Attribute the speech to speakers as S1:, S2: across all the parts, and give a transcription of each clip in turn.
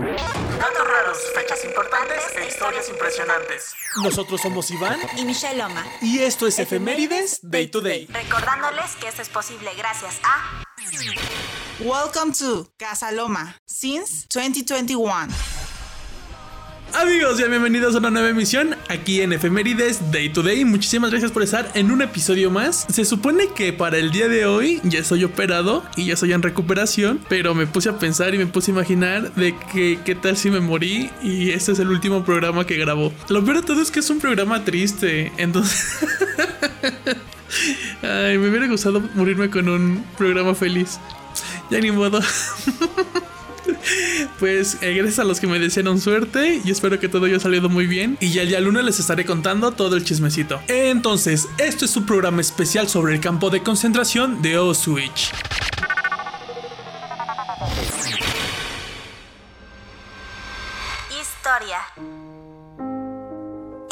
S1: Datos raros, fechas importantes e historias impresionantes.
S2: Nosotros somos Iván
S3: y Michelle Loma.
S2: y esto es Efemérides Day to Day.
S3: Recordándoles que esto es posible gracias a
S4: Welcome to Casa Loma since 2021.
S2: Amigos, ya bienvenidos a una nueva emisión aquí en Efemérides Day to Day. Muchísimas gracias por estar en un episodio más. Se supone que para el día de hoy ya estoy operado y ya estoy en recuperación, pero me puse a pensar y me puse a imaginar de que qué tal si me morí y este es el último programa que grabo. Lo peor de todo es que es un programa triste, entonces... Ay, me hubiera gustado morirme con un programa feliz. Ya ni modo. Pues eh, a los que me desearon suerte y espero que todo haya salido muy bien. Y ya el día lunes les estaré contando todo el chismecito. Entonces, esto es un programa especial sobre el campo de concentración de Auschwitz.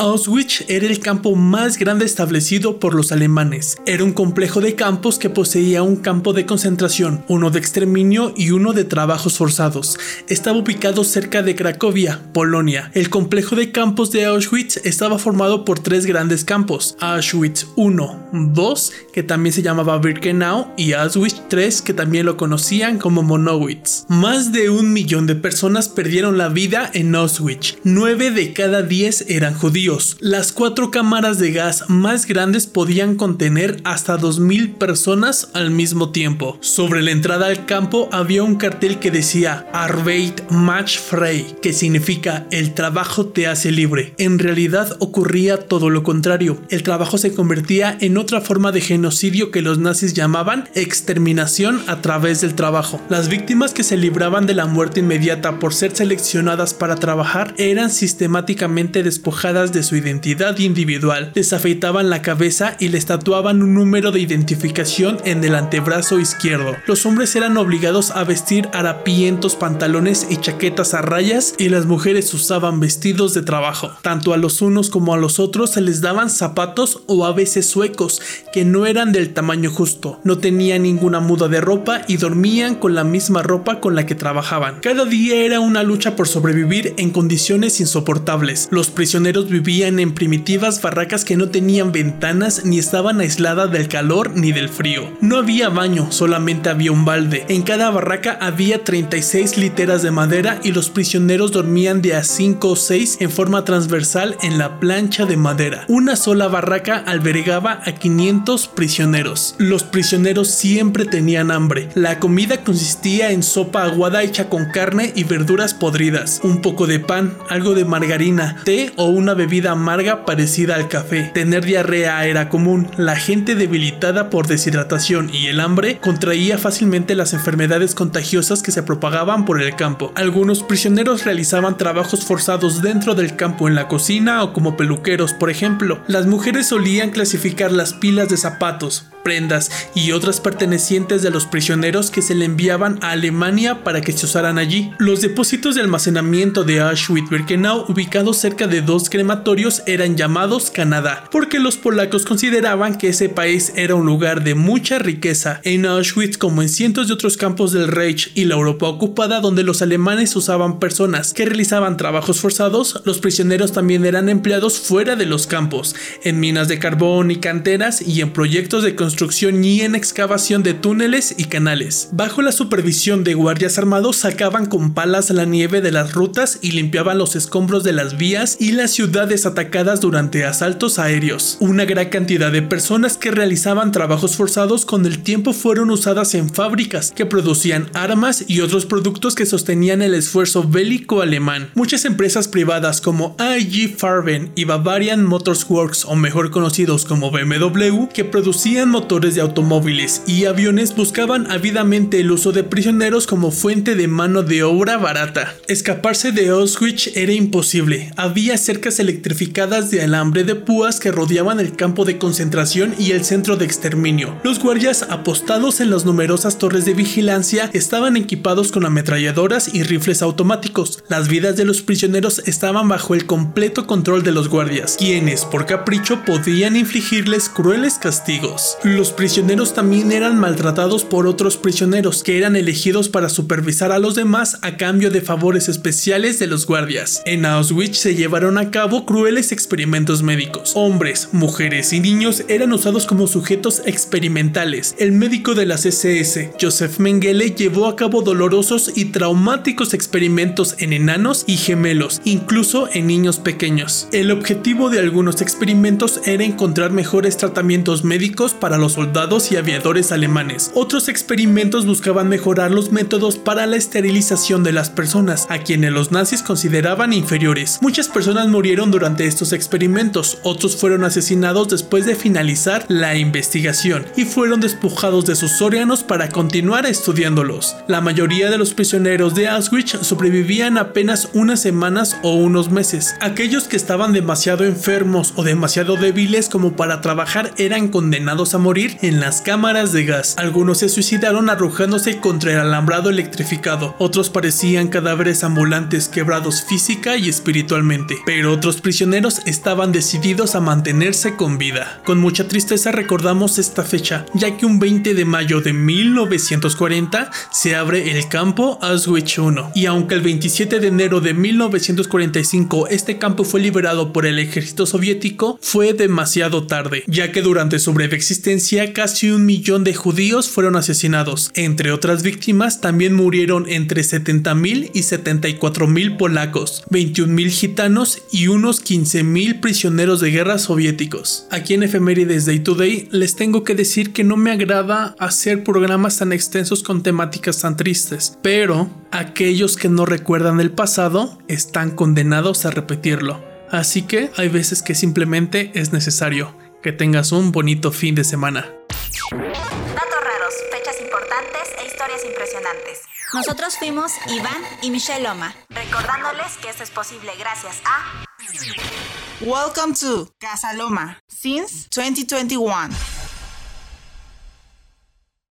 S2: Auschwitz era el campo más grande establecido por los alemanes. Era un complejo de campos que poseía un campo de concentración, uno de exterminio y uno de trabajos forzados. Estaba ubicado cerca de Cracovia, Polonia. El complejo de campos de Auschwitz estaba formado por tres grandes campos: Auschwitz 1, 2, que también se llamaba Birkenau, y Auschwitz 3, que también lo conocían como Monowitz. Más de un millón de personas perdieron la vida en Auschwitz. Nueve de cada diez eran judíos. Las cuatro cámaras de gas más grandes podían contener hasta 2.000 personas al mismo tiempo. Sobre la entrada al campo había un cartel que decía Arbeit macht frei, que significa el trabajo te hace libre. En realidad ocurría todo lo contrario. El trabajo se convertía en otra forma de genocidio que los nazis llamaban exterminación a través del trabajo. Las víctimas que se libraban de la muerte inmediata por ser seleccionadas para trabajar eran sistemáticamente despojadas de su identidad individual, les afeitaban la cabeza y les tatuaban un número de identificación en el antebrazo izquierdo. Los hombres eran obligados a vestir harapientos pantalones y chaquetas a rayas y las mujeres usaban vestidos de trabajo. Tanto a los unos como a los otros se les daban zapatos o a veces suecos que no eran del tamaño justo. No tenían ninguna muda de ropa y dormían con la misma ropa con la que trabajaban. Cada día era una lucha por sobrevivir en condiciones insoportables. Los prisioneros vivían en primitivas barracas que no tenían ventanas ni estaban aisladas del calor ni del frío. No había baño, solamente había un balde. En cada barraca había 36 literas de madera y los prisioneros dormían de a 5 o 6 en forma transversal en la plancha de madera. Una sola barraca albergaba a 500 prisioneros. Los prisioneros siempre tenían hambre. La comida consistía en sopa aguada hecha con carne y verduras podridas, un poco de pan, algo de margarina, té o una bebida amarga parecida al café. Tener diarrea era común. La gente debilitada por deshidratación y el hambre contraía fácilmente las enfermedades contagiosas que se propagaban por el campo. Algunos prisioneros realizaban trabajos forzados dentro del campo en la cocina o como peluqueros, por ejemplo. Las mujeres solían clasificar las pilas de zapatos, prendas y otras pertenecientes de los prisioneros que se le enviaban a Alemania para que se usaran allí. Los depósitos de almacenamiento de Auschwitz-Birkenau, ubicados cerca de dos crematorios, eran llamados Canadá, porque los polacos consideraban que ese país era un lugar de mucha riqueza. En Auschwitz, como en cientos de otros campos del Reich y la Europa ocupada, donde los alemanes usaban personas que realizaban trabajos forzados, los prisioneros también eran empleados fuera de los campos, en minas de carbón y canteras y en proyectos de construcción y en excavación de túneles y canales. Bajo la supervisión de guardias armados sacaban con palas la nieve de las rutas y limpiaban los escombros de las vías y las ciudades atacadas durante asaltos aéreos. Una gran cantidad de personas que realizaban trabajos forzados con el tiempo fueron usadas en fábricas que producían armas y otros productos que sostenían el esfuerzo bélico alemán. Muchas empresas privadas como IG Farben y Bavarian Motors Works o mejor conocidos como BMW que producían motores de automóviles y aviones buscaban ávidamente el uso de prisioneros como fuente de mano de obra barata. Escaparse de Auschwitz era imposible. Había cercas electrificadas de alambre de púas que rodeaban el campo de concentración y el centro de exterminio. Los guardias apostados en las numerosas torres de vigilancia estaban equipados con ametralladoras y rifles automáticos. Las vidas de los prisioneros estaban bajo el completo control de los guardias, quienes por capricho podían infligirles crueles castigos. Los prisioneros también eran maltratados por otros prisioneros que eran elegidos para supervisar a los demás a cambio de favores especiales de los guardias. En Auschwitz se llevaron a cabo crueles experimentos médicos. Hombres, mujeres y niños eran usados como sujetos experimentales. El médico de las SS, Joseph Mengele, llevó a cabo dolorosos y traumáticos experimentos en enanos y gemelos, incluso en niños pequeños. El objetivo de algunos experimentos era encontrar mejores tratamientos médicos para los soldados y aviadores alemanes. Otros experimentos buscaban mejorar los métodos para la esterilización de las personas, a quienes los nazis consideraban inferiores. Muchas personas murieron durante estos experimentos, otros fueron asesinados después de finalizar la investigación y fueron despojados de sus órganos para continuar estudiándolos. La mayoría de los prisioneros de Auschwitz sobrevivían apenas unas semanas o unos meses. Aquellos que estaban demasiado enfermos o demasiado débiles como para trabajar eran condenados a morir en las cámaras de gas. Algunos se suicidaron arrojándose contra el alambrado electrificado, otros parecían cadáveres ambulantes quebrados física y espiritualmente, pero otros prisioneros estaban decididos a mantenerse con vida. Con mucha tristeza recordamos esta fecha, ya que un 20 de mayo de 1940 se abre el campo Auschwitz I, y aunque el 27 de enero de 1945 este campo fue liberado por el ejército soviético, fue demasiado tarde, ya que durante su breve existencia casi un millón de judíos fueron asesinados. Entre otras víctimas también murieron entre 70.000 y 74.000 polacos, 21.000 gitanos y unos 15.000 prisioneros de guerra soviéticos. Aquí en Efemérides Day to Day les tengo que decir que no me agrada hacer programas tan extensos con temáticas tan tristes, pero aquellos que no recuerdan el pasado están condenados a repetirlo. Así que hay veces que simplemente es necesario que tengas un bonito fin de semana.
S3: Datos raros, fechas importantes e historias impresionantes.
S5: Nosotros fuimos Iván y Michelle Loma.
S3: Recordándoles que esto es posible gracias a...
S4: Welcome to Casa Loma since 2021.